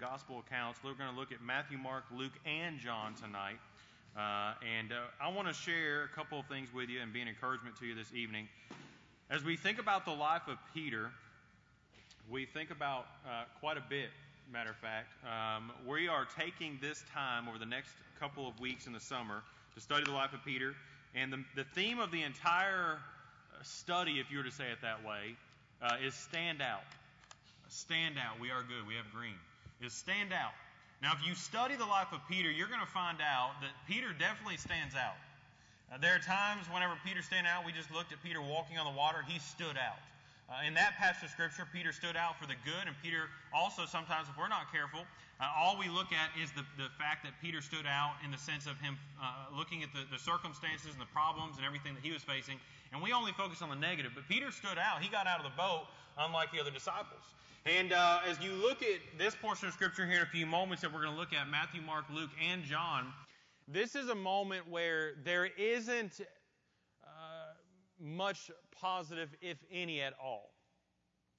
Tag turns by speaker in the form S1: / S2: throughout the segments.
S1: gospel accounts. We're going to look at Matthew, Mark, Luke, and John tonight. Uh, and uh, I want to share a couple of things with you and be an encouragement to you this evening. As we think about the life of Peter, we think about uh, quite a bit, matter of fact. Um, we are taking this time over the next couple of weeks in the summer to study the life of Peter. And the, the theme of the entire uh, study, if you were to say it that way, uh, is stand out. Stand out. We are good. We have green. Is stand out. Now, if you study the life of Peter, you're going to find out that Peter definitely stands out. Uh, there are times whenever Peter stand out, we just looked at Peter walking on the water, he stood out. Uh, in that passage of Scripture, Peter stood out for the good, and Peter also sometimes, if we're not careful, uh, all we look at is the, the fact that Peter stood out in the sense of him uh, looking at the, the circumstances and the problems and everything that he was facing, and we only focus on the negative. But Peter stood out. He got out of the boat, unlike the other disciples. And uh, as you look at this portion of Scripture here in a few moments that we're going to look at, Matthew, Mark, Luke, and John, this is a moment where there isn't much positive, if any, at all.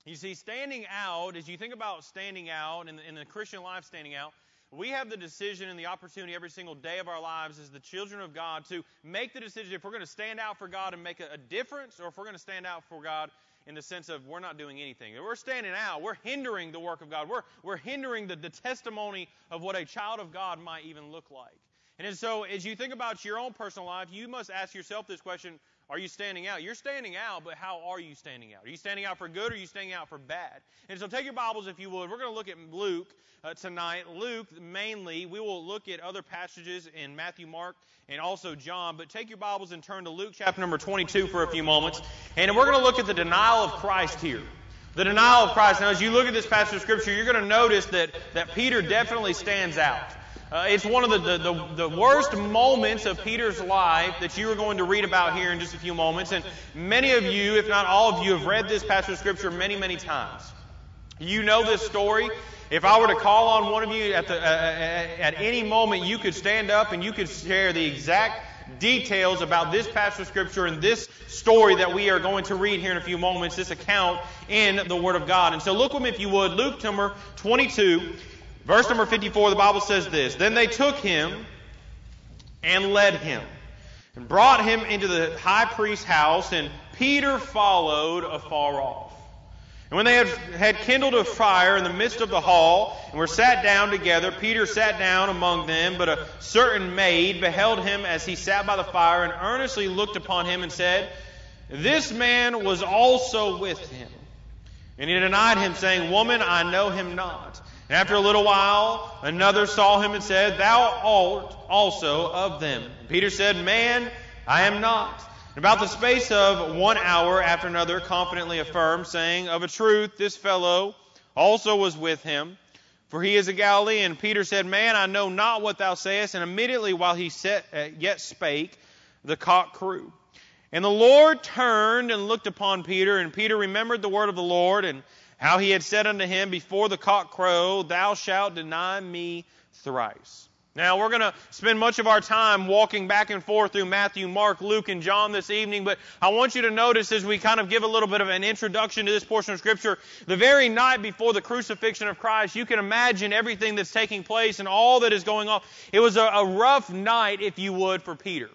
S1: You see, standing out, as you think about standing out in the, Christian life, standing out, we have the decision and the opportunity every single day of our lives as the children of God to make the decision if we're going to stand out for God and make a difference or if we're going to stand out for God in the sense of we're not doing anything. We're standing out, we're hindering the work of God. We're, we're hindering the, the testimony of what a child of God might even look like. And so, as you think about your own personal life, you must ask yourself this question are you standing out? You're standing out, but how are you standing out? Are you standing out for good or are you standing out for bad? And so take your Bibles if you would. We're going to look at Luke uh, tonight. Luke, mainly, we will look at other passages in Matthew, Mark, and also John. But take your Bibles and turn to Luke chapter number 22 for a few moments. And we're going to look at the denial of Christ here. The denial of Christ. Now, as you look at this passage of Scripture, you're going to notice that, that Peter definitely stands out. Uh, it's one of the, the, the, the, worst moments of Peter's life that you are going to read about here in just a few moments. And many of you, if not all of you, have read this passage of Scripture many, many times. You know this story. If I were to call on one of you at, the, uh, uh at any moment, you could stand up and you could share the exact details about this passage of Scripture and this story that we are going to read here in a few moments, this account in the Word of God. And so look with me, if you would, Luke number 22. Verse number 54, the Bible says this Then they took him and led him and brought him into the high priest's house, and Peter followed afar off. And when they had, had kindled a fire in the midst of the hall and were sat down together, Peter sat down among them, but a certain maid beheld him as he sat by the fire and earnestly looked upon him and said, This man was also with him. And he denied him, saying, Woman, I know him not. After a little while, another saw him and said, Thou art also of them. Peter said, Man, I am not. And about the space of one hour after another confidently affirmed, saying, Of a truth, this fellow also was with him, for he is a Galilean. Peter said, Man, I know not what thou sayest. And immediately while he set, uh, yet spake, the cock crew. And the Lord turned and looked upon Peter, and Peter remembered the word of the Lord, and how he had said unto him, Before the cock crow, thou shalt deny me thrice. Now, we're going to spend much of our time walking back and forth through Matthew, Mark, Luke, and John this evening, but I want you to notice as we kind of give a little bit of an introduction to this portion of Scripture, the very night before the crucifixion of Christ, you can imagine everything that's taking place and all that is going on. It was a, a rough night, if you would, for Peter.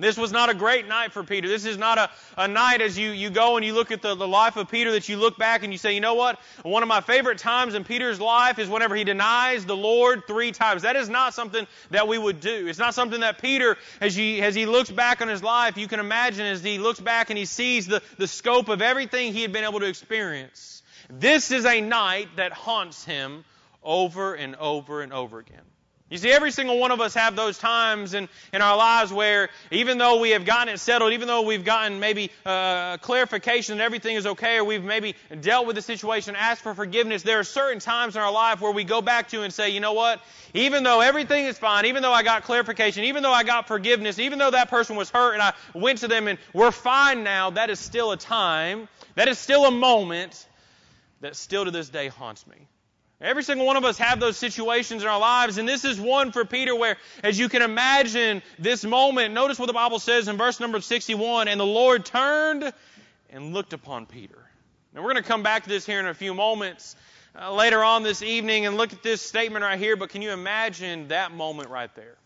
S1: This was not a great night for Peter. This is not a, a night as you, you go and you look at the, the life of Peter that you look back and you say, you know what? One of my favorite times in Peter's life is whenever he denies the Lord three times. That is not something that we would do. It's not something that Peter, as he, as he looks back on his life, you can imagine as he looks back and he sees the, the scope of everything he had been able to experience. This is a night that haunts him over and over and over again. You see, every single one of us have those times in, in our lives where even though we have gotten it settled, even though we've gotten maybe uh, clarification that everything is okay, or we've maybe dealt with the situation, asked for forgiveness, there are certain times in our life where we go back to and say, you know what? Even though everything is fine, even though I got clarification, even though I got forgiveness, even though that person was hurt and I went to them and we're fine now, that is still a time, that is still a moment that still to this day haunts me. Every single one of us have those situations in our lives, and this is one for Peter where, as you can imagine this moment, notice what the Bible says in verse number 61, and the Lord turned and looked upon Peter. Now we're going to come back to this here in a few moments, uh, later on this evening and look at this statement right here, but can you imagine that moment right there?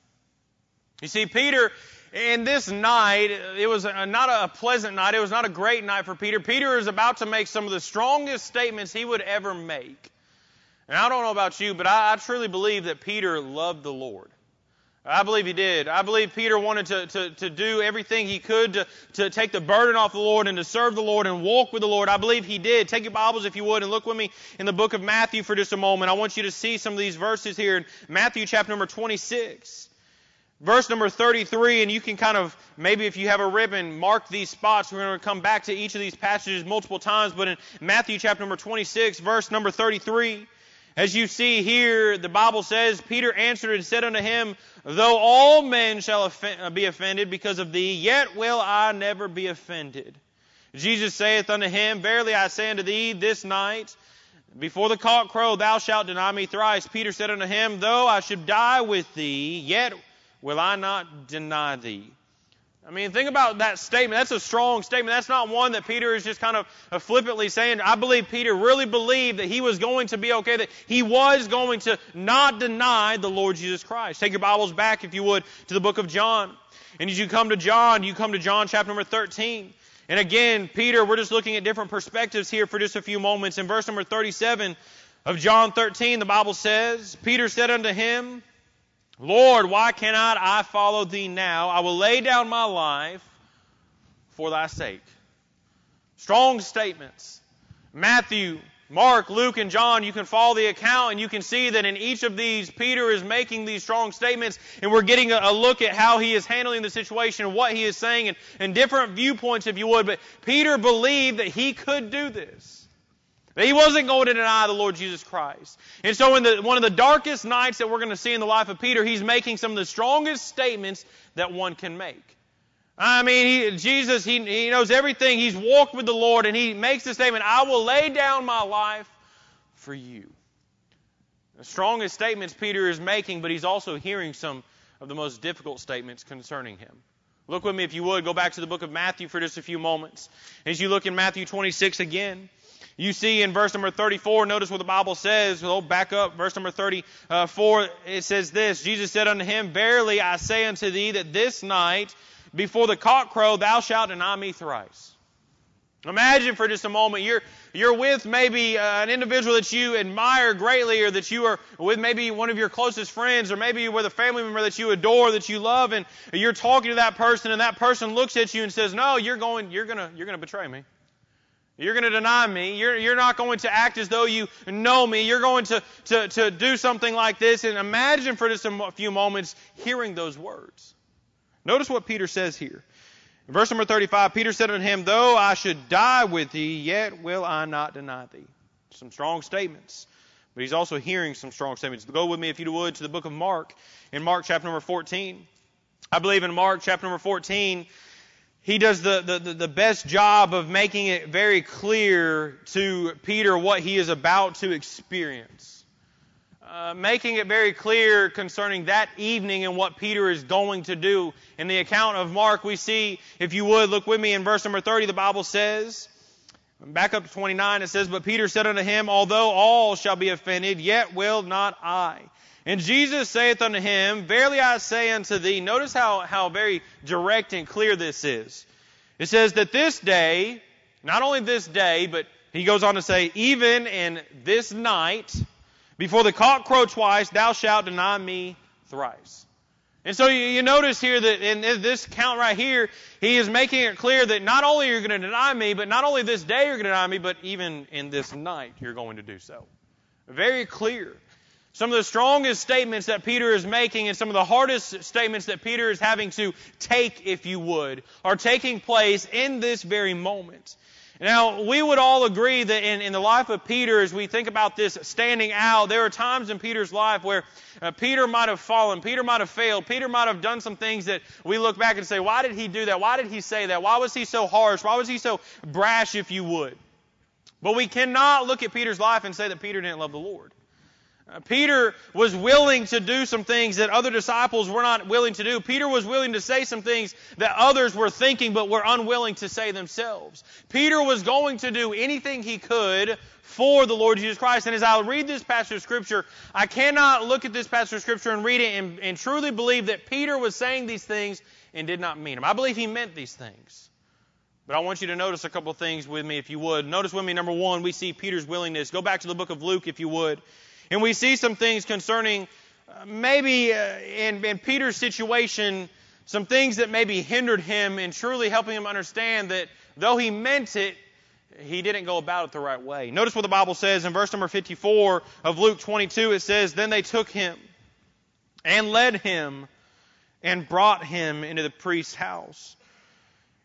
S1: You see, Peter, in this night, it was a, not a pleasant night. It was not a great night for Peter. Peter is about to make some of the strongest statements he would ever make. And I don't know about you, but I, I truly believe that Peter loved the Lord. I believe he did. I believe Peter wanted to, to, to do everything he could to, to take the burden off the Lord and to serve the Lord and walk with the Lord. I believe he did. Take your Bibles if you would and look with me in the book of Matthew for just a moment. I want you to see some of these verses here in Matthew chapter number 26. Verse number 33, and you can kind of, maybe if you have a ribbon, mark these spots. We're going to come back to each of these passages multiple times, but in Matthew chapter number 26, verse number 33, as you see here, the Bible says, Peter answered and said unto him, Though all men shall uh, be offended because of thee, yet will I never be offended. Jesus saith unto him, Verily I say unto thee, this night, before the cock crow, thou shalt deny me thrice. Peter said unto him, Though I should die with thee, yet will I not deny thee. I mean, think about that statement. That's a strong statement. That's not one that Peter is just kind of uh, flippantly saying. I believe Peter really believed that he was going to be okay, that he was going to not deny the Lord Jesus Christ. Take your Bibles back, if you would, to the book of John. And as you come to John, you come to John chapter number 13. And again, Peter, we're just looking at different perspectives here for just a few moments. In verse number 37 of John 13, the Bible says, Peter said unto him, Lord, why cannot I follow thee now? I will lay down my life for thy sake. Strong statements. Matthew, Mark, Luke, and John, you can follow the account and you can see that in each of these, Peter is making these strong statements and we're getting a, look at how he is handling the situation and what he is saying and, and different viewpoints, if you would. But Peter believed that he could do this. He wasn't going to deny the Lord Jesus Christ. And so in the, one of the darkest nights that we're going to see in the life of Peter, he's making some of the strongest statements that one can make. I mean, he, Jesus, he, he knows everything. He's walked with the Lord and he makes the statement, I will lay down my life for you. The strongest statements Peter is making, but he's also hearing some of the most difficult statements concerning him. Look with me, if you would, go back to the book of Matthew for just a few moments. As you look in Matthew 26 again, you see in verse number 34, notice what the Bible says. Well, back up, verse number 34, it says this Jesus said unto him, Verily I say unto thee that this night, before the cock crow, thou shalt deny me thrice. Imagine for just a moment you're you're with maybe uh, an individual that you admire greatly, or that you are with maybe one of your closest friends, or maybe with a family member that you adore, that you love, and you're talking to that person, and that person looks at you and says, "No, you're going, you're gonna, you're gonna betray me." You're going to deny me. You're, you're not going to act as though you know me. You're going to, to, to do something like this. And imagine for just a few moments hearing those words. Notice what Peter says here. In verse number 35, Peter said unto him, Though I should die with thee, yet will I not deny thee. Some strong statements. But he's also hearing some strong statements. Go with me, if you would, to the book of Mark, in Mark chapter number 14. I believe in Mark chapter number 14, he does the, the, the best job of making it very clear to Peter what he is about to experience. Uh, making it very clear concerning that evening and what Peter is going to do. In the account of Mark, we see, if you would, look with me in verse number 30, the Bible says, back up to 29, it says, But Peter said unto him, Although all shall be offended, yet will not I. And Jesus saith unto him, Verily I say unto thee, notice how, how very direct and clear this is. It says that this day, not only this day, but he goes on to say, even in this night, before the cock crow twice, thou shalt deny me thrice. And so you, you notice here that in this count right here, he is making it clear that not only are you going to deny me, but not only this day you're going to deny me, but even in this night you're going to do so. Very clear. Some of the strongest statements that Peter is making and some of the hardest statements that Peter is having to take, if you would, are taking place in this very moment. Now, we would all agree that in, in the life of Peter, as we think about this standing out, there are times in Peter's life where uh, Peter might have fallen, Peter might have failed, Peter might have done some things that we look back and say, why did he do that? Why did he say that? Why was he so harsh? Why was he so brash, if you would? But we cannot look at Peter's life and say that Peter didn't love the Lord. Uh, Peter was willing to do some things that other disciples were not willing to do. Peter was willing to say some things that others were thinking but were unwilling to say themselves. Peter was going to do anything he could for the Lord Jesus Christ. And as I read this passage of Scripture, I cannot look at this passage of Scripture and read it and, and truly believe that Peter was saying these things and did not mean them. I believe he meant these things. But I want you to notice a couple things with me, if you would. Notice with me, number one, we see Peter's willingness. Go back to the book of Luke, if you would. And we see some things concerning uh, maybe uh, in, in Peter's situation, some things that maybe hindered him in truly helping him understand that though he meant it, he didn't go about it the right way. Notice what the Bible says in verse number 54 of Luke 22. It says, Then they took him and led him and brought him into the priest's house.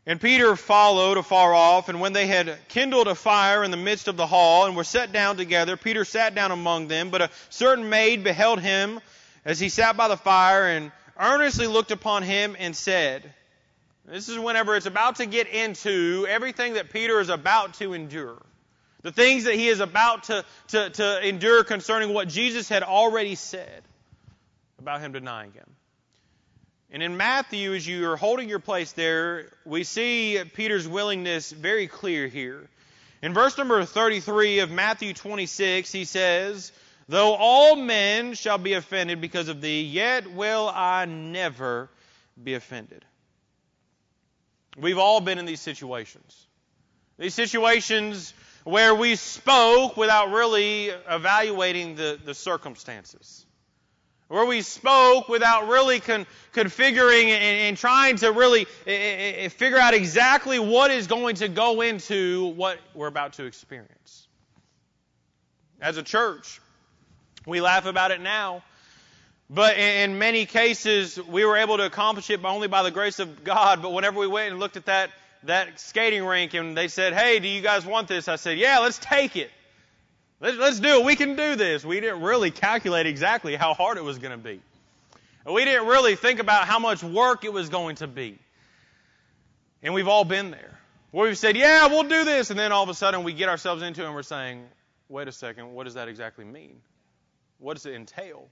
S1: And Peter followed afar off, and when they had kindled a fire in the midst of the hall and were set down together, Peter sat down among them. But a certain maid beheld him as he sat by the fire and earnestly looked upon him and said, This is whenever it's about to get into everything that Peter is about to endure. The things that he is about to, to, to endure concerning what Jesus had already said about him denying him. And in Matthew, as you are holding your place there, we see Peter's willingness very clear here. In verse number 33 of Matthew 26, he says, Though all men shall be offended because of thee, yet will I never be offended. We've all been in these situations. These situations where we spoke without really evaluating the, the circumstances where we spoke without really con- configuring and, and, trying to really uh, uh, figure out exactly what is going to go into what we're about to experience. As a church, we laugh about it now, but in, in many cases, we were able to accomplish it only by the grace of God. But whenever we went and looked at that that skating rink and they said, "Hey, do you guys want this?" I said, "Yeah, let's take it." Let's, let's do it. We can do this. We didn't really calculate exactly how hard it was going to be. We didn't really think about how much work it was going to be. And we've all been there. Where we've said, yeah, we'll do this. And then all of a sudden we get ourselves into it and we're saying, wait a second, what does that exactly mean? What does it entail?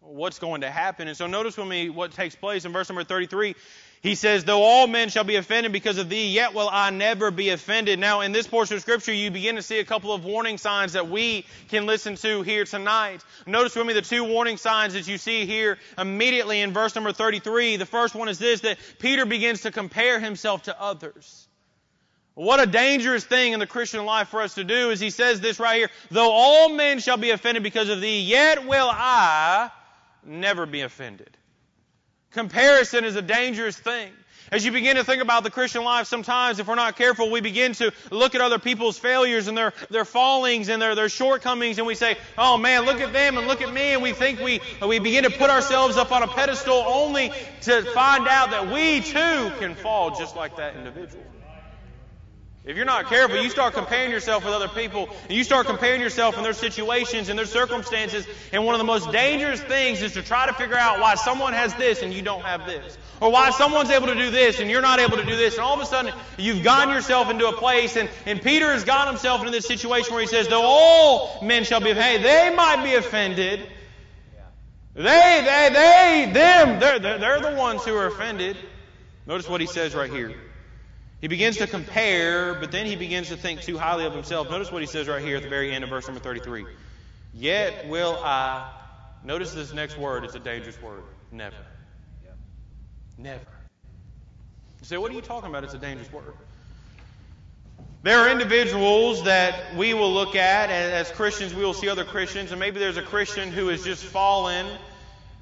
S1: What's going to happen? And so notice with me what takes place in verse number 33. He says, Though all men shall be offended because of thee, yet will I never be offended. Now, in this portion of Scripture, you begin to see a couple of warning signs that we can listen to here tonight. Notice with me the two warning signs that you see here immediately in verse number 33. The first one is this that Peter begins to compare himself to others. What a dangerous thing in the Christian life for us to do is he says this right here, though all men shall be offended because of thee, yet will I never be offended. Comparison is a dangerous thing. As you begin to think about the Christian life, sometimes if we're not careful, we begin to look at other people's failures and their, their fallings and their, their shortcomings and we say, oh man, look at them and look at me and we think we, we begin to put ourselves up on a pedestal only to find out that we too can fall just like that individual. If you're not careful, you start comparing yourself with other people, and you start comparing yourself in their situations and their circumstances, and one of the most dangerous things is to try to figure out why someone has this and you don't have this. Or why someone's able to do this and you're not able to do this. And all of a sudden, you've gotten yourself into a place, and, and Peter has gotten himself into this situation where he says, though all men shall be, hey, they might be offended. They, they, they, them, they're, they're, they're the ones who are offended. Notice what he says right here. He begins to compare, but then he begins to think too highly of himself. Notice what he says right here at the very end of verse number 33. Yet will I, notice this next word, it's a dangerous word. Never. Never. You say, what are you talking about? It's a dangerous word. There are individuals that we will look at, as Christians, we will see other Christians, and maybe there's a Christian who has just fallen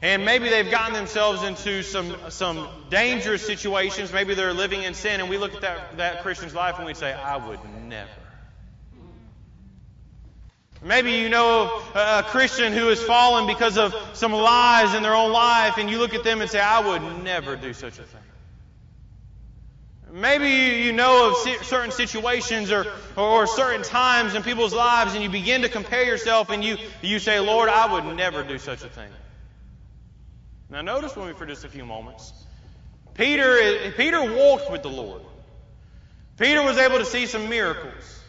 S1: and maybe they've gotten themselves into some, some dangerous situations. Maybe they're living in sin, and we look at that, that Christian's life and we say, I would never. Maybe you know a Christian who has fallen because of some lies in their own life, and you look at them and say, I would never do such a thing. Maybe you know of certain situations or, or certain times in people's lives, and you begin to compare yourself, and you, you say, Lord, I would never do such a thing. Now, notice with me for just a few moments. Peter, Peter walked with the Lord. Peter was able to see some miracles.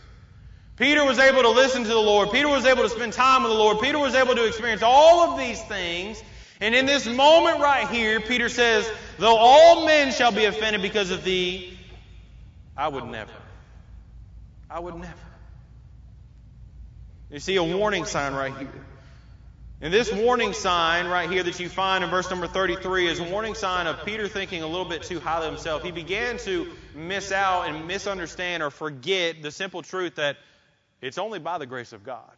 S1: Peter was able to listen to the Lord. Peter was able to spend time with the Lord. Peter was able to experience all of these things. And in this moment right here, Peter says, Though all men shall be offended because of thee, I would never. I would never. You see a warning sign right here. And this warning sign right here that you find in verse number 33 is a warning sign of Peter thinking a little bit too highly of himself. He began to miss out and misunderstand or forget the simple truth that it's only by the grace of God.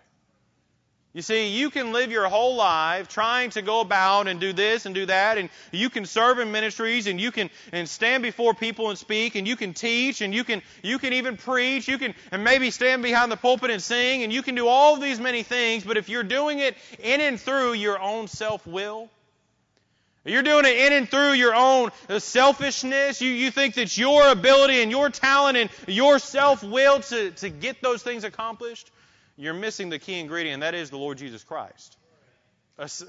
S1: You see, you can live your whole life trying to go about and do this and do that, and you can serve in ministries, and you can and stand before people and speak, and you can teach, and you can you can even preach, you can and maybe stand behind the pulpit and sing, and you can do all these many things. But if you're doing it in and through your own self will, you're doing it in and through your own uh, selfishness. You, you think that your ability and your talent and your self will to, to get those things accomplished, you're missing the key ingredient, and that is the Lord Jesus Christ.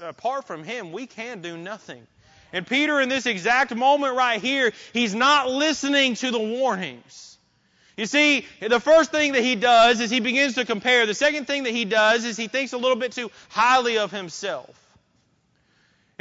S1: Apart from Him, we can do nothing. And Peter, in this exact moment right here, he's not listening to the warnings. You see, the first thing that he does is he begins to compare. The second thing that he does is he thinks a little bit too highly of himself.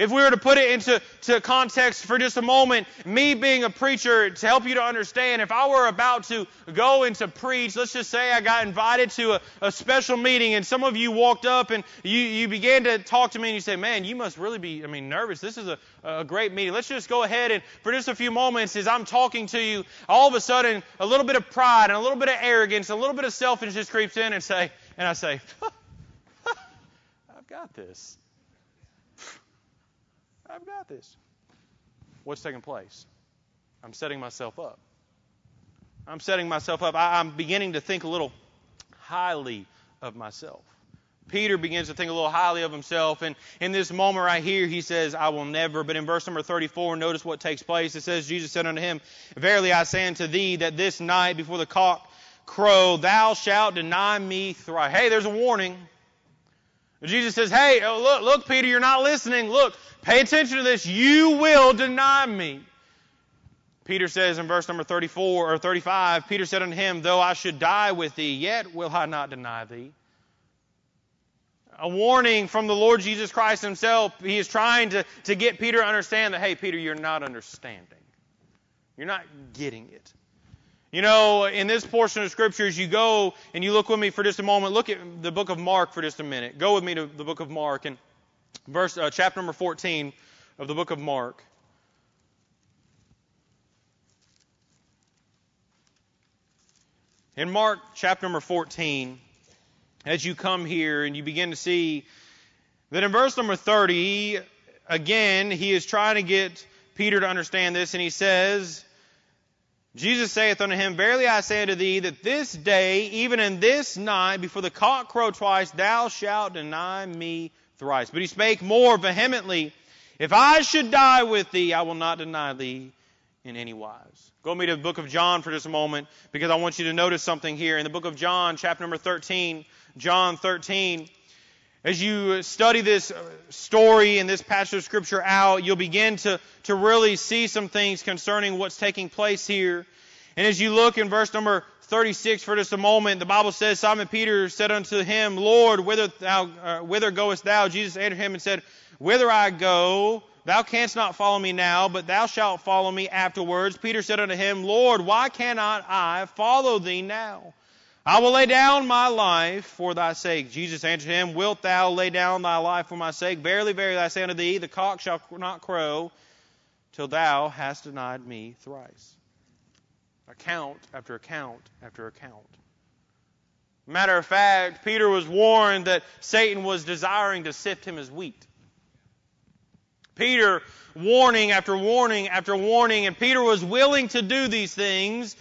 S1: If we were to put it into to context for just a moment, me being a preacher, to help you to understand, if I were about to go and to preach, let's just say I got invited to a, a special meeting and some of you walked up and you, you began to talk to me and you say, man, you must really be, I mean, nervous. This is a, a great meeting. Let's just go ahead and for just a few moments as I'm talking to you, all of a sudden a little bit of pride and a little bit of arrogance, a little bit of selfishness creeps in and say, and I say, I've got this. I've got this. What's taking place? I'm setting myself up. I'm setting myself up. I, am beginning to think a little highly of myself. Peter begins to think a little highly of himself. And in this moment right here, he says, I will never. But in verse number 34, notice what takes place. It says, Jesus said unto him, Verily I say unto thee that this night before the cock crow, thou shalt deny me thrice. Hey, there's a warning. Jesus says, Hey, oh, look, look, Peter, you're not listening. Look, pay attention to this. You will deny me. Peter says in verse number 34 or 35, Peter said unto him, Though I should die with thee, yet will I not deny thee. A warning from the Lord Jesus Christ himself. He is trying to, to get Peter to understand that, hey, Peter, you're not understanding. You're not getting it. You know, in this portion of scriptures, you go and you look with me for just a moment. Look at the book of Mark for just a minute. Go with me to the book of Mark and verse uh, chapter number 14 of the book of Mark. In Mark chapter number 14, as you come here and you begin to see that in verse number 30, again, he is trying to get Peter to understand this, and he says, Jesus saith unto him, Verily I say unto thee, that this day, even in this night, before the cock crow twice, thou shalt deny me thrice. But he spake more vehemently, If I should die with thee, I will not deny thee in any wise. Go with me to the book of John for just a moment, because I want you to notice something here. In the book of John, chapter number 13, John 13, as you study this story and this passage of Scripture out, you'll begin to, to really see some things concerning what's taking place here. And as you look in verse number 36 for just a moment, the Bible says, Simon Peter said unto him, Lord, whither, thou, uh, whither goest thou? Jesus answered him and said, Whither I go, thou canst not follow me now, but thou shalt follow me afterwards. Peter said unto him, Lord, why cannot I follow thee now? I will lay down my life for thy sake. Jesus answered him, Wilt thou lay down thy life for my sake? Verily, verily, I say unto thee, the cock shall not crow till thou hast denied me thrice. Account after account after account. Matter of fact, Peter was warned that Satan was desiring to sift him as wheat. Peter, warning after warning after warning, and Peter was willing to do these things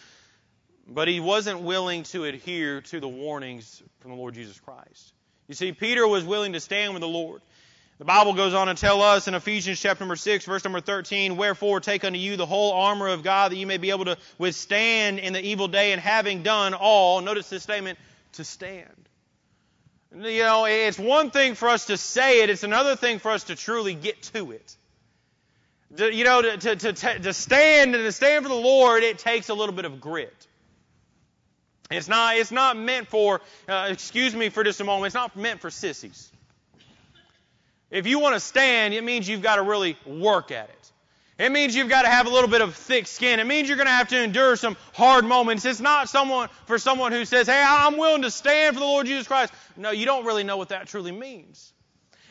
S1: but he wasn't willing to adhere to the warnings from the Lord Jesus Christ. You see, Peter was willing to stand with the Lord. The Bible goes on to tell us in Ephesians chapter number 6, verse number 13, Wherefore take unto you the whole armor of God that you may be able to withstand in the evil day, and having done all, notice this statement, to stand. You know, it's one thing for us to say it, it's another thing for us to truly get to it. You know, to, to, to, to stand and to stand for the Lord, it takes a little bit of grit. It's not, it's not meant for, uh, excuse me for just a moment, it's not meant for sissies. If you want to stand, it means you've got to really work at it. It means you've got to have a little bit of thick skin. It means you're going to have to endure some hard moments. It's not someone for someone who says, "Hey, I'm willing to stand for the Lord Jesus Christ." No, you don't really know what that truly means.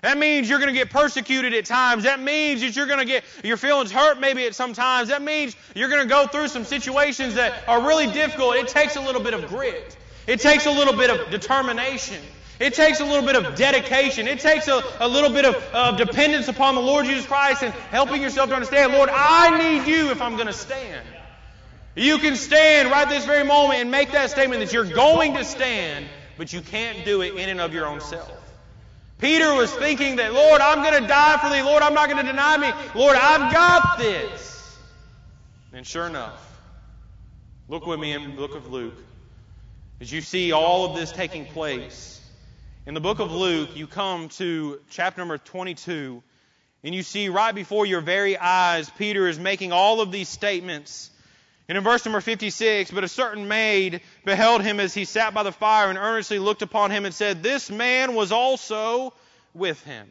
S1: That means you're going to get persecuted at times. That means that you're going to get your feelings hurt maybe at some times. That means you're going to go through some situations that are really difficult. It takes a little bit of grit. It takes a little bit of determination. It takes a little bit of dedication. It takes a, a little bit of, of dependence upon the Lord Jesus Christ and helping yourself to understand, Lord, I need you if I'm going to stand. You can stand right this very moment and make that statement that you're going to stand, but you can't do it in and of your own self. Peter was thinking that, Lord, I'm going to die for thee. Lord, I'm not going to deny me. Lord, I've got this. And sure enough, look with me in the book of Luke. As you see all of this taking place, in the book of Luke, you come to chapter number 22, and you see right before your very eyes, Peter is making all of these statements. And in verse number 56, but a certain maid beheld him as he sat by the fire and earnestly looked upon him and said, This man was also with him.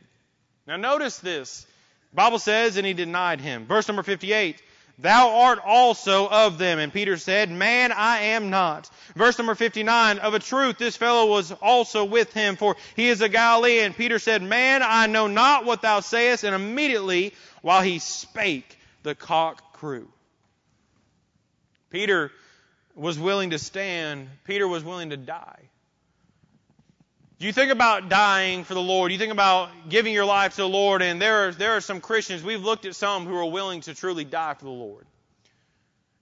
S1: Now notice this. The Bible says, and he denied him. Verse number 58, Thou art also of them. And Peter said, Man, I am not. Verse number 59, Of a truth, this fellow was also with him, for he is a Galilean. Peter said, Man, I know not what thou sayest. And immediately, while he spake, the cock crew. Peter was willing to stand. Peter was willing to die. Do you think about dying for the Lord. Do you think about giving your life to the Lord, and there are, there are some Christians, we've looked at some who are willing to truly die for the Lord.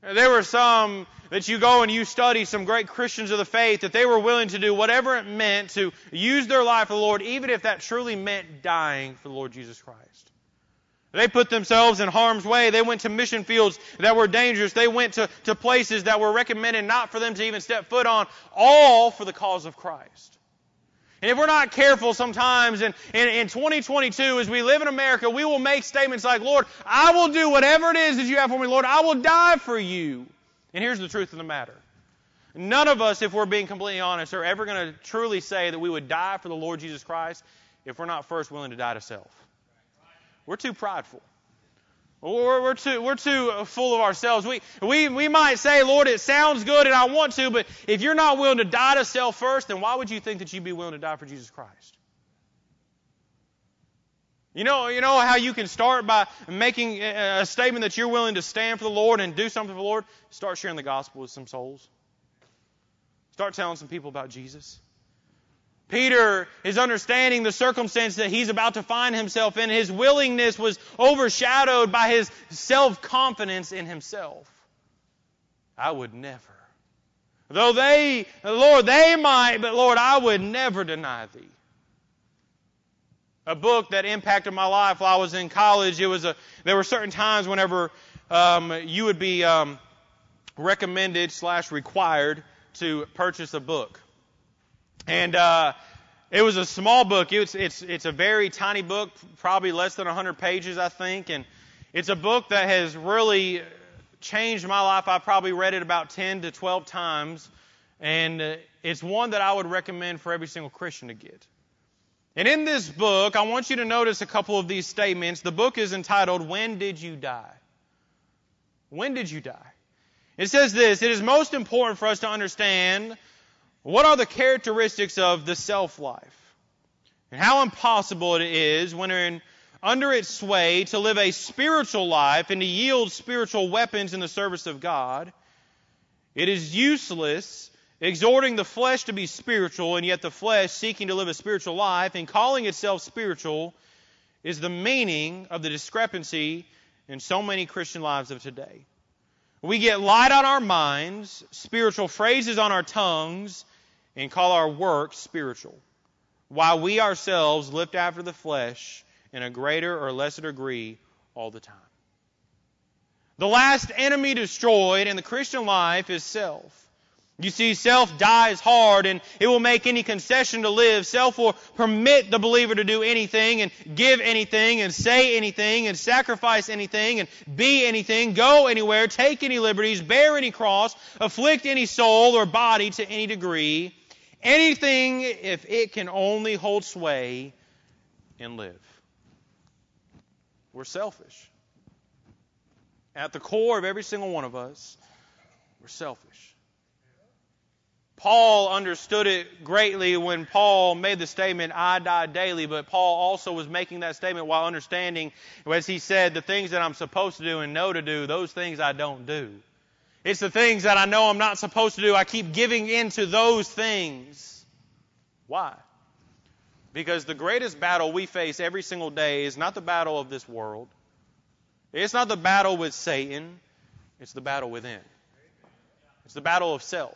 S1: There were some that you go and you study, some great Christians of the faith, that they were willing to do whatever it meant to use their life for the Lord, even if that truly meant dying for the Lord Jesus Christ. They put themselves in harm's way. They went to mission fields that were dangerous. They went to, to places that were recommended not for them to even step foot on, all for the cause of Christ. And if we're not careful sometimes in, in, in 2022, as we live in America, we will make statements like, Lord, I will do whatever it is that you have for me. Lord, I will die for you. And here's the truth of the matter. None of us, if we're being completely honest, are ever going to truly say that we would die for the Lord Jesus Christ if we're not first willing to die to self. We're too prideful. We're, we're, too, we're too full of ourselves. We, we, we might say, Lord, it sounds good and I want to, but if you're not willing to die to self first, then why would you think that you'd be willing to die for Jesus Christ? You know, you know how you can start by making a statement that you're willing to stand for the Lord and do something for the Lord? Start sharing the gospel with some souls. Start telling some people about Jesus. Peter is understanding the circumstance that he's about to find himself in. His willingness was overshadowed by his self confidence in himself. I would never. Though they, Lord, they might, but Lord, I would never deny thee. A book that impacted my life while I was in college. It was a. There were certain times whenever um, you would be um, recommended slash required to purchase a book. And uh, it was a small book. It's, it's, it's a very tiny book, probably less than 100 pages, I think. And it's a book that has really changed my life. I've probably read it about 10 to 12 times. And uh, it's one that I would recommend for every single Christian to get. And in this book, I want you to notice a couple of these statements. The book is entitled, When Did You Die? When did you die? It says this It is most important for us to understand what are the characteristics of the self life? And how impossible it is when in, under its sway to live a spiritual life and to yield spiritual weapons in the service of God. It is useless exhorting the flesh to be spiritual and yet the flesh seeking to live a spiritual life and calling itself spiritual is the meaning of the discrepancy in so many Christian lives of today. We get light on our minds, spiritual phrases on our tongues, and call our work spiritual, while we ourselves lift after the flesh in a greater or lesser degree all the time. The last enemy destroyed in the Christian life is self. You see, self dies hard and it will make any concession to live. Self will permit the believer to do anything and give anything and say anything and sacrifice anything and be anything, go anywhere, take any liberties, bear any cross, afflict any soul or body to any degree. Anything if it can only hold sway and live. We're selfish. At the core of every single one of us, we're selfish. Paul understood it greatly when Paul made the statement, I die daily, but Paul also was making that statement while understanding, as he said, the things that I'm supposed to do and know to do, those things I don't do. It's the things that I know I'm not supposed to do. I keep giving in to those things. Why? Because the greatest battle we face every single day is not the battle of this world. It's not the battle with Satan. It's the battle within. It's the battle of self.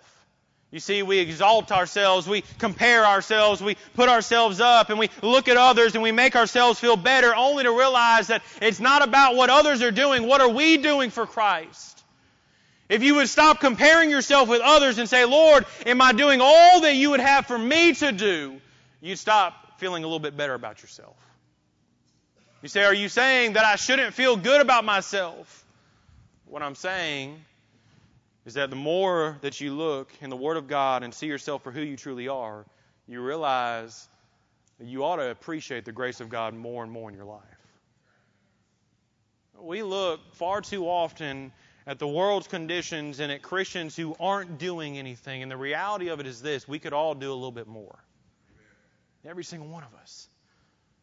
S1: You see, we exalt ourselves, we compare ourselves, we put ourselves up, and we look at others and we make ourselves feel better only to realize that it's not about what others are doing. What are we doing for Christ? If you would stop comparing yourself with others and say, Lord, am I doing all that you would have for me to do? You'd stop feeling a little bit better about yourself. You say, Are you saying that I shouldn't feel good about myself? What I'm saying is that the more that you look in the Word of God and see yourself for who you truly are, you realize that you ought to appreciate the grace of God more and more in your life. We look far too often at the world's conditions and at Christians who aren't doing anything, and the reality of it is this we could all do a little bit more. Every single one of us.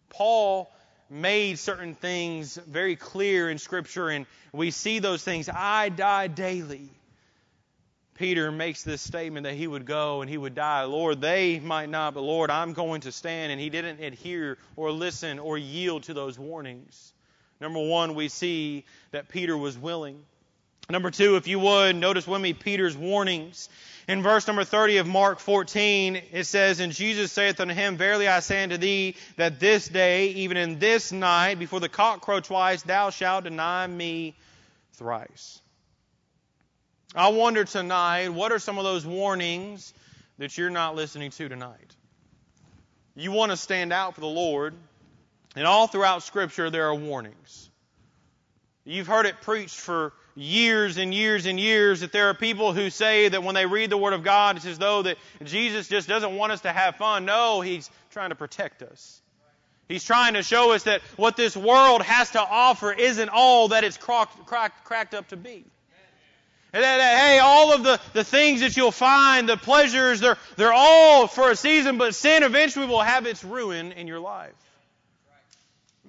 S1: Paul made certain things very clear in Scripture, and we see those things. I die daily. Peter makes this statement that he would go and he would die. Lord, they might not, but Lord, I'm going to stand. And he didn't adhere or listen or yield to those warnings. Number one, we see that Peter was willing. Number two, if you would, notice with me Peter's warnings. In verse number 30 of Mark 14, it says, And Jesus saith unto him, Verily I say unto thee, that this day, even in this night, before the cock crow twice, thou shalt deny me thrice. I wonder tonight, what are some of those warnings that you're not listening to tonight? You want to stand out for the Lord, and all throughout Scripture there are warnings. You've heard it preached for years and years and years that there are people who say that when they read the Word of God, it's as though that Jesus just doesn't want us to have fun. No, He's trying to protect us. He's trying to show us that what this world has to offer isn't all that it's cracked, cracked, cracked up to be. And that, that, hey, all of the, the things that you'll find, the pleasures, they're, they're all for a season, but sin eventually will have its ruin in your life.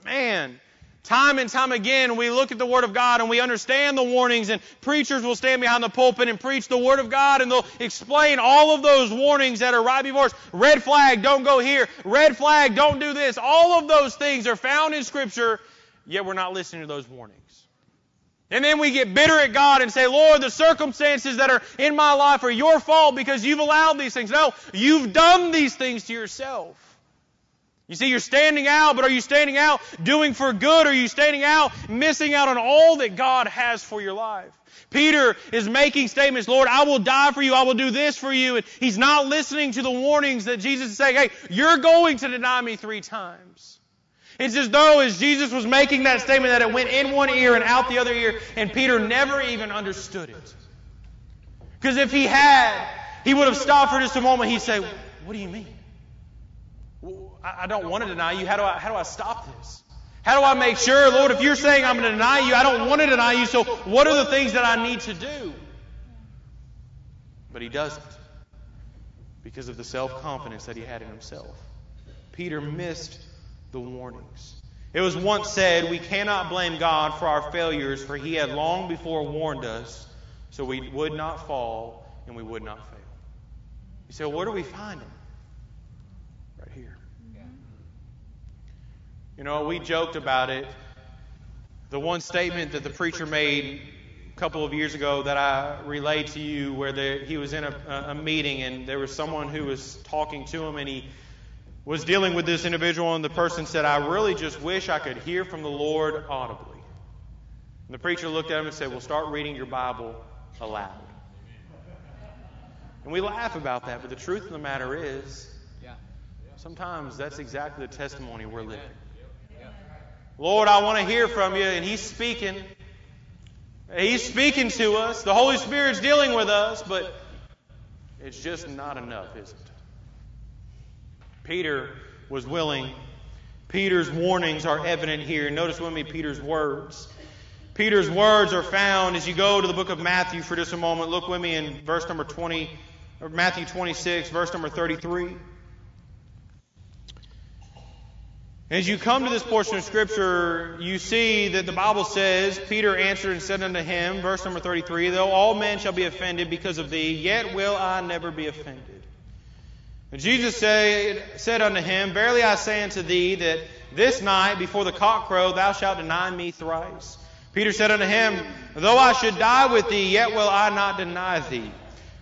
S1: Man, time and time again, we look at the Word of God and we understand the warnings, and preachers will stand behind the pulpit and preach the Word of God, and they'll explain all of those warnings that are right before us. Red flag, don't go here. Red flag, don't do this. All of those things are found in Scripture, yet we're not listening to those warnings. And then we get bitter at God and say, Lord, the circumstances that are in my life are your fault because you've allowed these things. No, you've done these things to yourself. You see, you're standing out, but are you standing out doing for good? Are you standing out missing out on all that God has for your life? Peter is making statements, Lord, I will die for you. I will do this for you. And he's not listening to the warnings that Jesus is saying, hey, you're going to deny me three times. It's as though as Jesus was making that statement that it went in one ear and out the other ear, and Peter never even understood it. Because if he had, he would have stopped for just a moment. He'd say, What do you mean? I don't want to deny you. How do I, how do I stop this? How do I make sure, Lord, if you're saying I'm going to deny you, I don't want to deny you, so what are the things that I need to do? But he doesn't because of the self confidence that he had in himself. Peter missed the warnings. It was once said, We cannot blame God for our failures, for He had long before warned us, so we would not fall and we would not fail. You say, well, where do we find Him? Right here. You know, we joked about it. The one statement that the preacher made a couple of years ago that I relayed to you, where there, he was in a, a meeting and there was someone who was talking to him, and he was dealing with this individual, and the person said, I really just wish I could hear from the Lord audibly. And the preacher looked at him and said, Well, start reading your Bible aloud. And we laugh about that, but the truth of the matter is, sometimes that's exactly the testimony we're living. Lord, I want to hear from you, and He's speaking. He's speaking to us. The Holy Spirit's dealing with us, but it's just not enough, is it? Peter was willing. Peter's warnings are evident here. Notice with me Peter's words. Peter's words are found as you go to the book of Matthew for just a moment. Look with me in verse number 20, or Matthew 26, verse number 33. As you come to this portion of Scripture, you see that the Bible says, Peter answered and said unto him, verse number 33, Though all men shall be offended because of thee, yet will I never be offended. And Jesus said, said unto him, Verily I say unto thee that this night before the cock crow thou shalt deny me thrice. Peter said unto him, Though I should die with thee, yet will I not deny thee.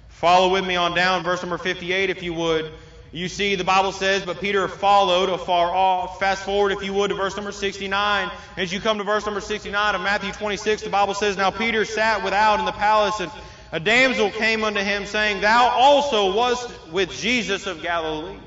S1: Follow with me on down, verse number 58, if you would. You see, the Bible says, But Peter followed afar off. Fast forward, if you would, to verse number 69. As you come to verse number 69 of Matthew 26, the Bible says, Now Peter sat without in the palace, and a damsel came unto him, saying, Thou also wast with Jesus of Galilee.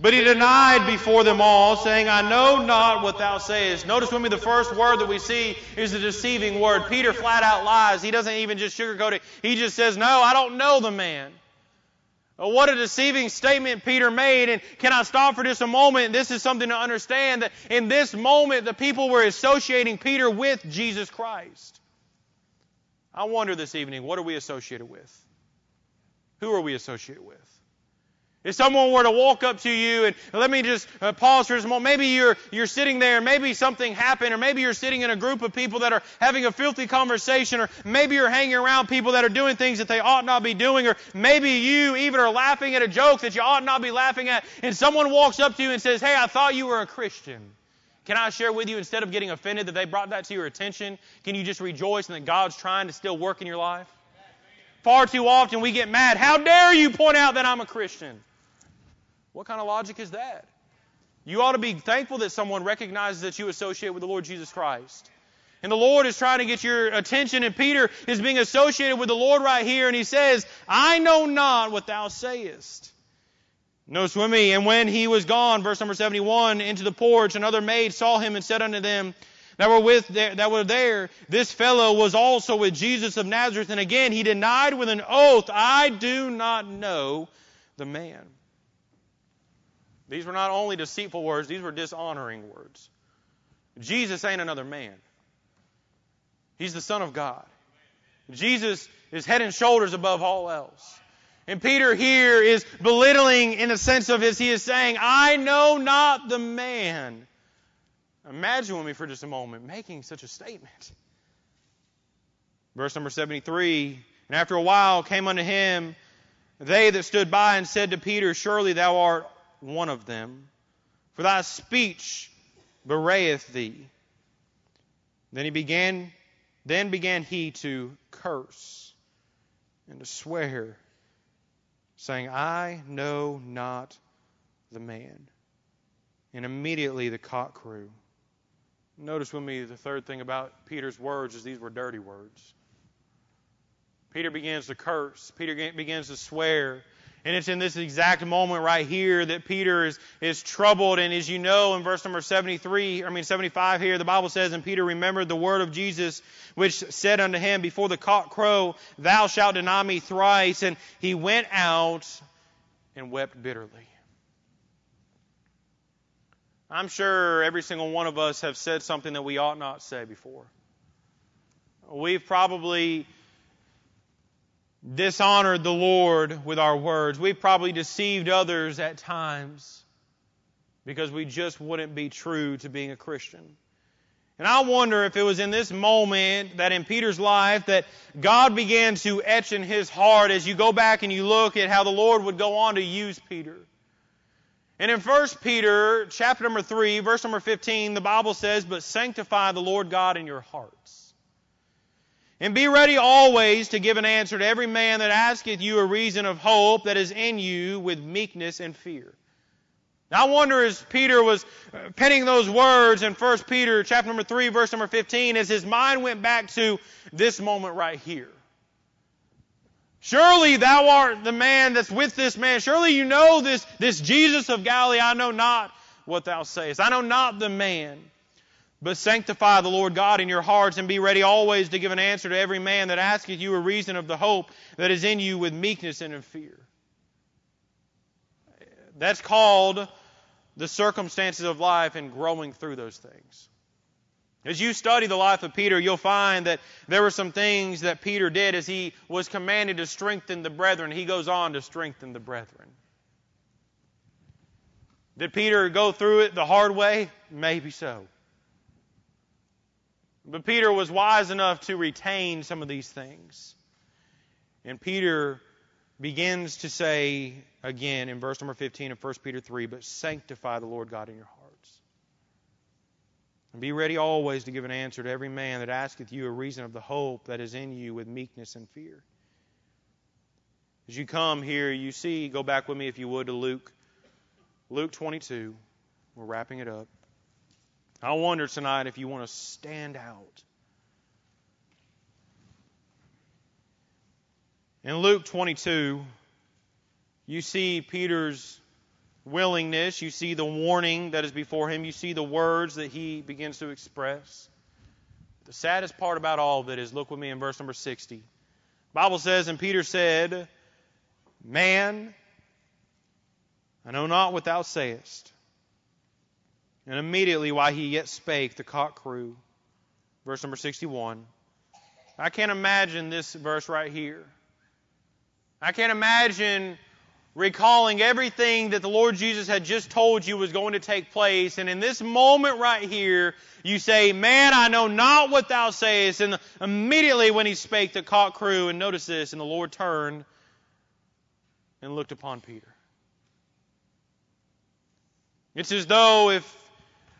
S1: But he denied before them all, saying, I know not what thou sayest. Notice with me the first word that we see is the deceiving word. Peter flat out lies. He doesn't even just sugarcoat it. He just says, No, I don't know the man. Oh, what a deceiving statement Peter made. And can I stop for just a moment? This is something to understand that in this moment, the people were associating Peter with Jesus Christ. I wonder this evening, what are we associated with? Who are we associated with? If someone were to walk up to you and let me just uh, pause for a moment. Maybe you're you're sitting there, maybe something happened, or maybe you're sitting in a group of people that are having a filthy conversation, or maybe you're hanging around people that are doing things that they ought not be doing, or maybe you even are laughing at a joke that you ought not be laughing at, and someone walks up to you and says, "Hey, I thought you were a Christian." Can I share with you instead of getting offended that they brought that to your attention, can you just rejoice that God's trying to still work in your life? Far too often we get mad. How dare you point out that I'm a Christian? What kind of logic is that? You ought to be thankful that someone recognizes that you associate with the Lord Jesus Christ. And the Lord is trying to get your attention, and Peter is being associated with the Lord right here, and he says, I know not what thou sayest. Notice with me, and when he was gone, verse number 71, into the porch, another maid saw him and said unto them that were with there, that were there, this fellow was also with Jesus of Nazareth. And again he denied with an oath, I do not know the man. These were not only deceitful words, these were dishonoring words. Jesus ain't another man. He's the Son of God. Jesus is head and shoulders above all else. And Peter here is belittling in the sense of his, he is saying, I know not the man. Imagine with me for just a moment making such a statement. Verse number 73 And after a while came unto him they that stood by and said to Peter, Surely thou art one of them, for thy speech bewrayeth thee. Then he began, then began he to curse and to swear, saying, I know not the man. And immediately the cock crew. Notice with me the third thing about Peter's words is these were dirty words. Peter begins to curse. Peter begins to swear. And it's in this exact moment right here that Peter is, is troubled. And as you know, in verse number 73, I mean 75 here, the Bible says, And Peter remembered the word of Jesus, which said unto him, Before the cock crow, thou shalt deny me thrice. And he went out and wept bitterly. I'm sure every single one of us have said something that we ought not say before. We've probably dishonored the Lord with our words. We've probably deceived others at times because we just wouldn't be true to being a Christian. And I wonder if it was in this moment that in Peter's life that God began to etch in his heart as you go back and you look at how the Lord would go on to use Peter. And in 1 Peter chapter number 3, verse number 15, the Bible says, But sanctify the Lord God in your hearts and be ready always to give an answer to every man that asketh you a reason of hope that is in you with meekness and fear. Now, I wonder as Peter was uh, penning those words in 1 Peter chapter number 3 verse number 15 as his mind went back to this moment right here. Surely thou art the man that's with this man. Surely you know this, this Jesus of Galilee. I know not what thou sayest. I know not the man. But sanctify the Lord God in your hearts and be ready always to give an answer to every man that asketh you a reason of the hope that is in you with meekness and in fear. That's called the circumstances of life and growing through those things. As you study the life of Peter, you'll find that there were some things that Peter did as he was commanded to strengthen the brethren. He goes on to strengthen the brethren. Did Peter go through it the hard way? Maybe so. But Peter was wise enough to retain some of these things. And Peter begins to say again in verse number 15 of 1 Peter 3 But sanctify the Lord God in your hearts. and be ready always to give an answer to every man that asketh you a reason of the hope that is in you with meekness and fear. As you come here, you see, go back with me if you would to Luke. Luke 22. We're wrapping it up. I wonder tonight if you want to stand out. In Luke 22, you see Peter's willingness. You see the warning that is before him. You see the words that he begins to express. The saddest part about all of it is look with me in verse number 60. The Bible says, And Peter said, Man, I know not what thou sayest. And immediately while he yet spake, the cock crew. Verse number 61. I can't imagine this verse right here. I can't imagine recalling everything that the Lord Jesus had just told you was going to take place. And in this moment right here, you say, Man, I know not what thou sayest. And immediately when he spake, the cock crew, and notice this, and the Lord turned and looked upon Peter. It's as though if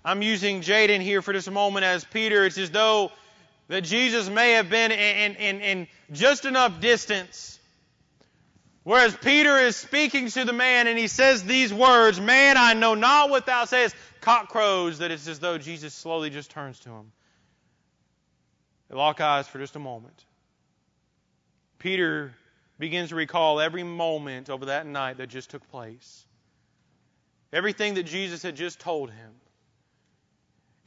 S1: I'm using Jaden here for just a moment as Peter, it's as though that Jesus may have been in, in, in just enough distance Whereas Peter is speaking to the man and he says these words, Man, I know not what thou sayest. Cock crows that it's as though Jesus slowly just turns to him. They lock eyes for just a moment. Peter begins to recall every moment over that night that just took place. Everything that Jesus had just told him.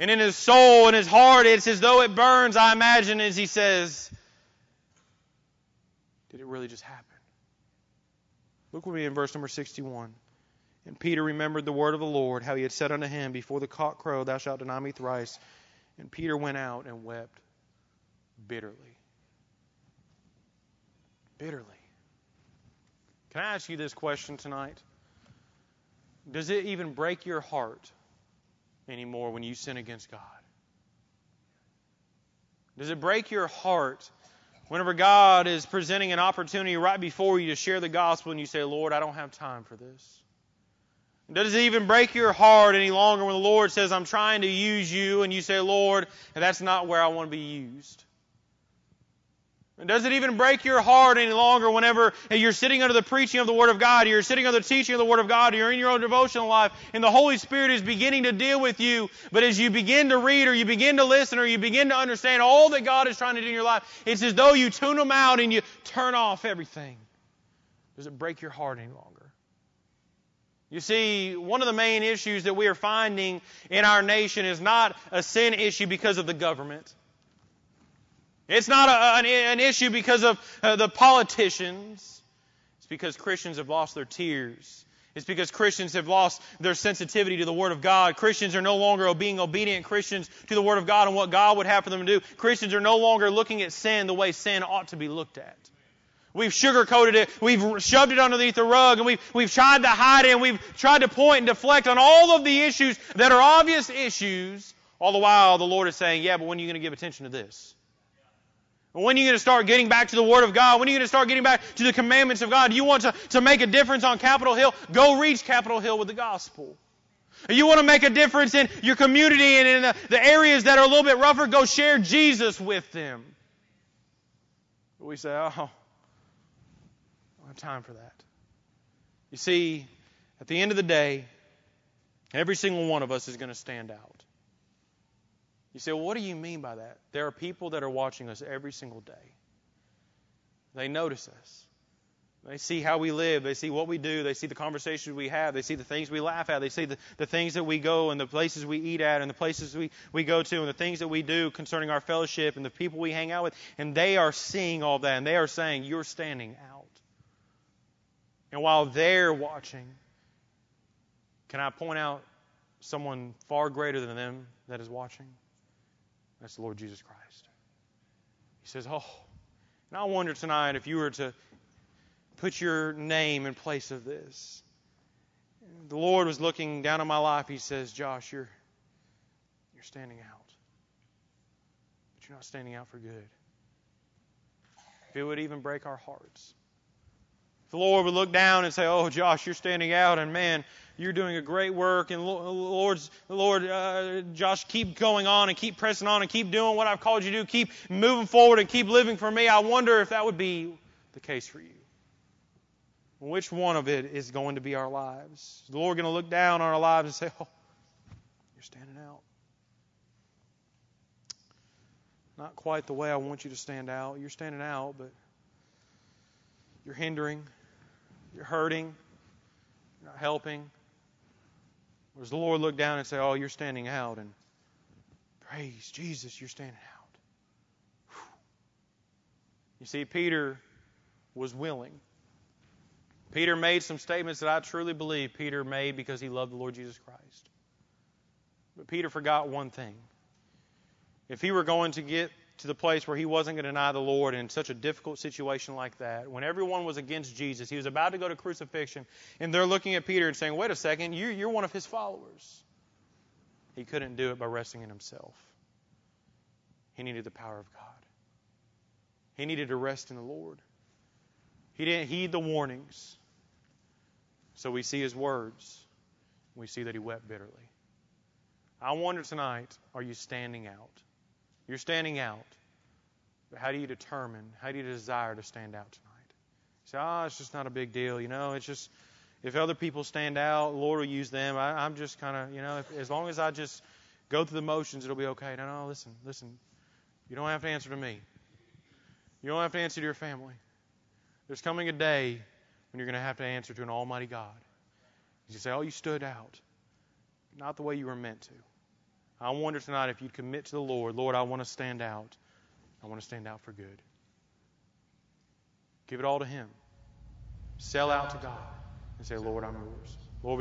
S1: And in his soul and his heart, it's as though it burns, I imagine, as he says, Did it really just happen? Look with me in verse number 61. And Peter remembered the word of the Lord, how he had said unto him, Before the cock crow, thou shalt deny me thrice. And Peter went out and wept bitterly. Bitterly. Can I ask you this question tonight? Does it even break your heart anymore when you sin against God? Does it break your heart Whenever God is presenting an opportunity right before you to share the gospel and you say, Lord, I don't have time for this. Does it even break your heart any longer when the Lord says, I'm trying to use you, and you say, Lord, that's not where I want to be used? And does it even break your heart any longer whenever you're sitting under the preaching of the Word of God, you're sitting under the teaching of the Word of God, you're in your own devotional life, and the Holy Spirit is beginning to deal with you, but as you begin to read or you begin to listen or you begin to understand all that God is trying to do in your life, it's as though you tune them out and you turn off everything. Does it break your heart any longer? You see, one of the main issues that we are finding in our nation is not a sin issue because of the government. It's not a, an, an, issue because of uh, the politicians. It's because Christians have lost their tears. It's because Christians have lost their sensitivity to the Word of God. Christians are no longer being obedient Christians to the Word of God and what God would have for them to do. Christians are no longer looking at sin the way sin ought to be looked at. We've sugarcoated it. We've shoved it underneath the rug and we've, we've tried to hide it and we've tried to point and deflect on all of the issues that are obvious issues. All the while the Lord is saying, yeah, but when are you going to give attention to this? When are you going to start getting back to the Word of God? When are you going to start getting back to the commandments of God? Do You want to, to make a difference on Capitol Hill? Go reach Capitol Hill with the gospel. You want to make a difference in your community and in the, the areas that are a little bit rougher? Go share Jesus with them. We say, oh, I don't have time for that. You see, at the end of the day, every single one of us is going to stand out. You say, well, what do you mean by that? There are people that are watching us every single day. They notice us. They see how we live. They see what we do. They see the conversations we have. They see the things we laugh at. They see the, the things that we go and the places we eat at and the places we, we go to and the things that we do concerning our fellowship and the people we hang out with. And they are seeing all that and they are saying, You're standing out. And while they're watching, can I point out someone far greater than them that is watching? That's the Lord Jesus Christ. He says, Oh, and I wonder tonight if you were to put your name in place of this. The Lord was looking down on my life. He says, Josh, you're, you're standing out. But you're not standing out for good. If it would even break our hearts. If the Lord would look down and say, Oh, Josh, you're standing out, and man, you're doing a great work, and Lord's, Lord, uh, Josh, keep going on and keep pressing on and keep doing what I've called you to do. Keep moving forward and keep living for me. I wonder if that would be the case for you. Which one of it is going to be our lives? Is the Lord going to look down on our lives and say, Oh, you're standing out? Not quite the way I want you to stand out. You're standing out, but you're hindering, you're hurting, you're not helping. Or does the Lord look down and say, Oh, you're standing out? And praise Jesus, you're standing out. Whew. You see, Peter was willing. Peter made some statements that I truly believe Peter made because he loved the Lord Jesus Christ. But Peter forgot one thing. If he were going to get to the place where he wasn't going to deny the Lord in such a difficult situation like that, when everyone was against Jesus, he was about to go to crucifixion, and they're looking at Peter and saying, Wait a second, you're, one of his followers. He couldn't do it by resting in himself. He needed the power of God. He needed to rest in the Lord. He didn't heed the warnings. So we see his words. We see that he wept bitterly. I wonder tonight are you standing out? You're standing out. But how do you determine, how do you desire to stand out tonight? You say, oh, it's just not a big deal. You know, it's just, if other people stand out, Lord will use them. I, am just kind of, you know, if, as long as I just go through the motions, it'll be okay. No, no, listen, listen. You don't have to answer to me. You don't have to answer to your family. There's coming a day when you're going to have to answer to an almighty God. You say, oh, you stood out. Not the way you were meant to. I wonder tonight if you'd commit to the Lord, Lord, I want to stand out. I want to stand out for good. Give it all to Him. Sell out to God and say, Lord, I'm yours. Lord,